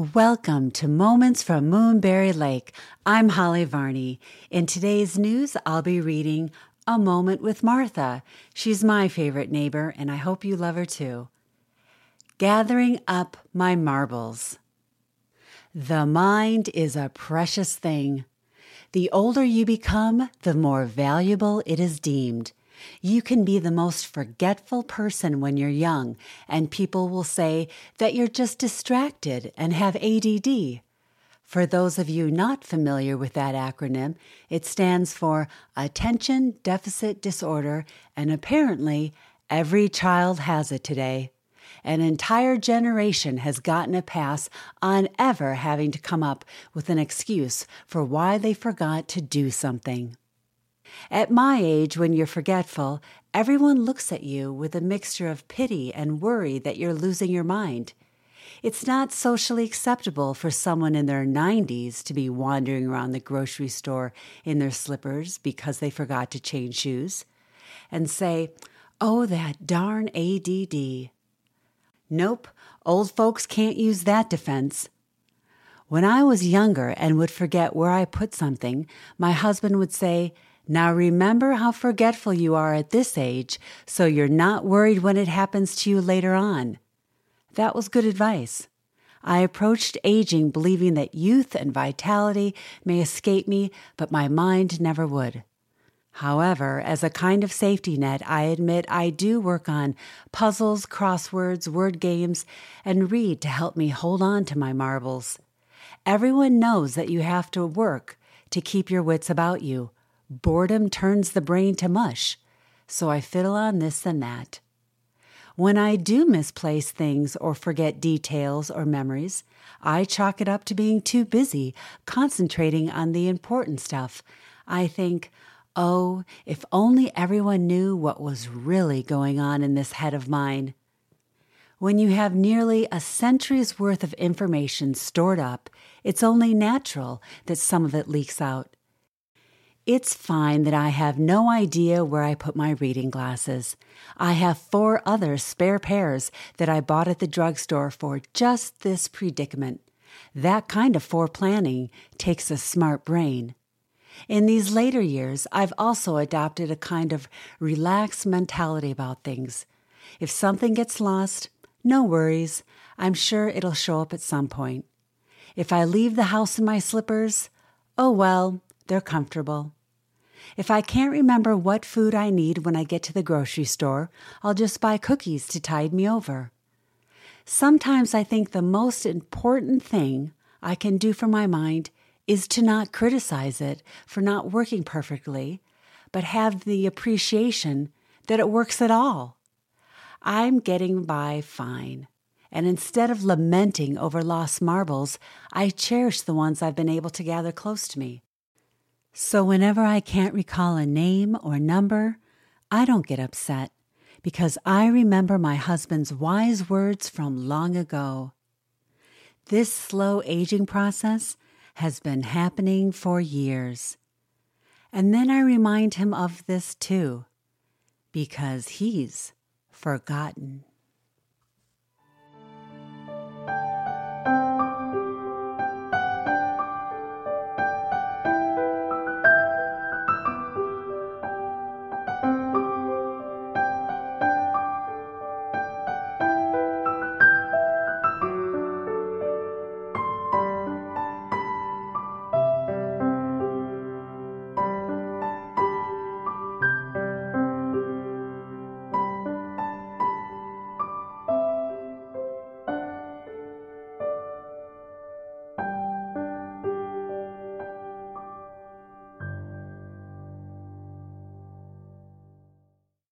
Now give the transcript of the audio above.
Welcome to Moments from Moonberry Lake. I'm Holly Varney. In today's news, I'll be reading A Moment with Martha. She's my favorite neighbor, and I hope you love her too. Gathering Up My Marbles. The mind is a precious thing. The older you become, the more valuable it is deemed. You can be the most forgetful person when you're young, and people will say that you're just distracted and have ADD. For those of you not familiar with that acronym, it stands for Attention Deficit Disorder, and apparently every child has it today. An entire generation has gotten a pass on ever having to come up with an excuse for why they forgot to do something. At my age, when you're forgetful, everyone looks at you with a mixture of pity and worry that you're losing your mind. It's not socially acceptable for someone in their 90s to be wandering around the grocery store in their slippers because they forgot to change shoes and say, Oh, that darn ADD. Nope, old folks can't use that defense. When I was younger and would forget where I put something, my husband would say, now remember how forgetful you are at this age, so you're not worried when it happens to you later on. That was good advice. I approached aging believing that youth and vitality may escape me, but my mind never would. However, as a kind of safety net, I admit I do work on puzzles, crosswords, word games, and read to help me hold on to my marbles. Everyone knows that you have to work to keep your wits about you. Boredom turns the brain to mush, so I fiddle on this and that. When I do misplace things or forget details or memories, I chalk it up to being too busy concentrating on the important stuff. I think, oh, if only everyone knew what was really going on in this head of mine. When you have nearly a century's worth of information stored up, it's only natural that some of it leaks out. It's fine that I have no idea where I put my reading glasses. I have four other spare pairs that I bought at the drugstore for just this predicament. That kind of foreplanning takes a smart brain. In these later years, I've also adopted a kind of relaxed mentality about things. If something gets lost, no worries. I'm sure it'll show up at some point. If I leave the house in my slippers, oh well, they're comfortable. If I can't remember what food I need when I get to the grocery store, I'll just buy cookies to tide me over. Sometimes I think the most important thing I can do for my mind is to not criticize it for not working perfectly, but have the appreciation that it works at all. I'm getting by fine. And instead of lamenting over lost marbles, I cherish the ones I've been able to gather close to me. So whenever I can't recall a name or number, I don't get upset because I remember my husband's wise words from long ago. This slow aging process has been happening for years. And then I remind him of this too, because he's forgotten.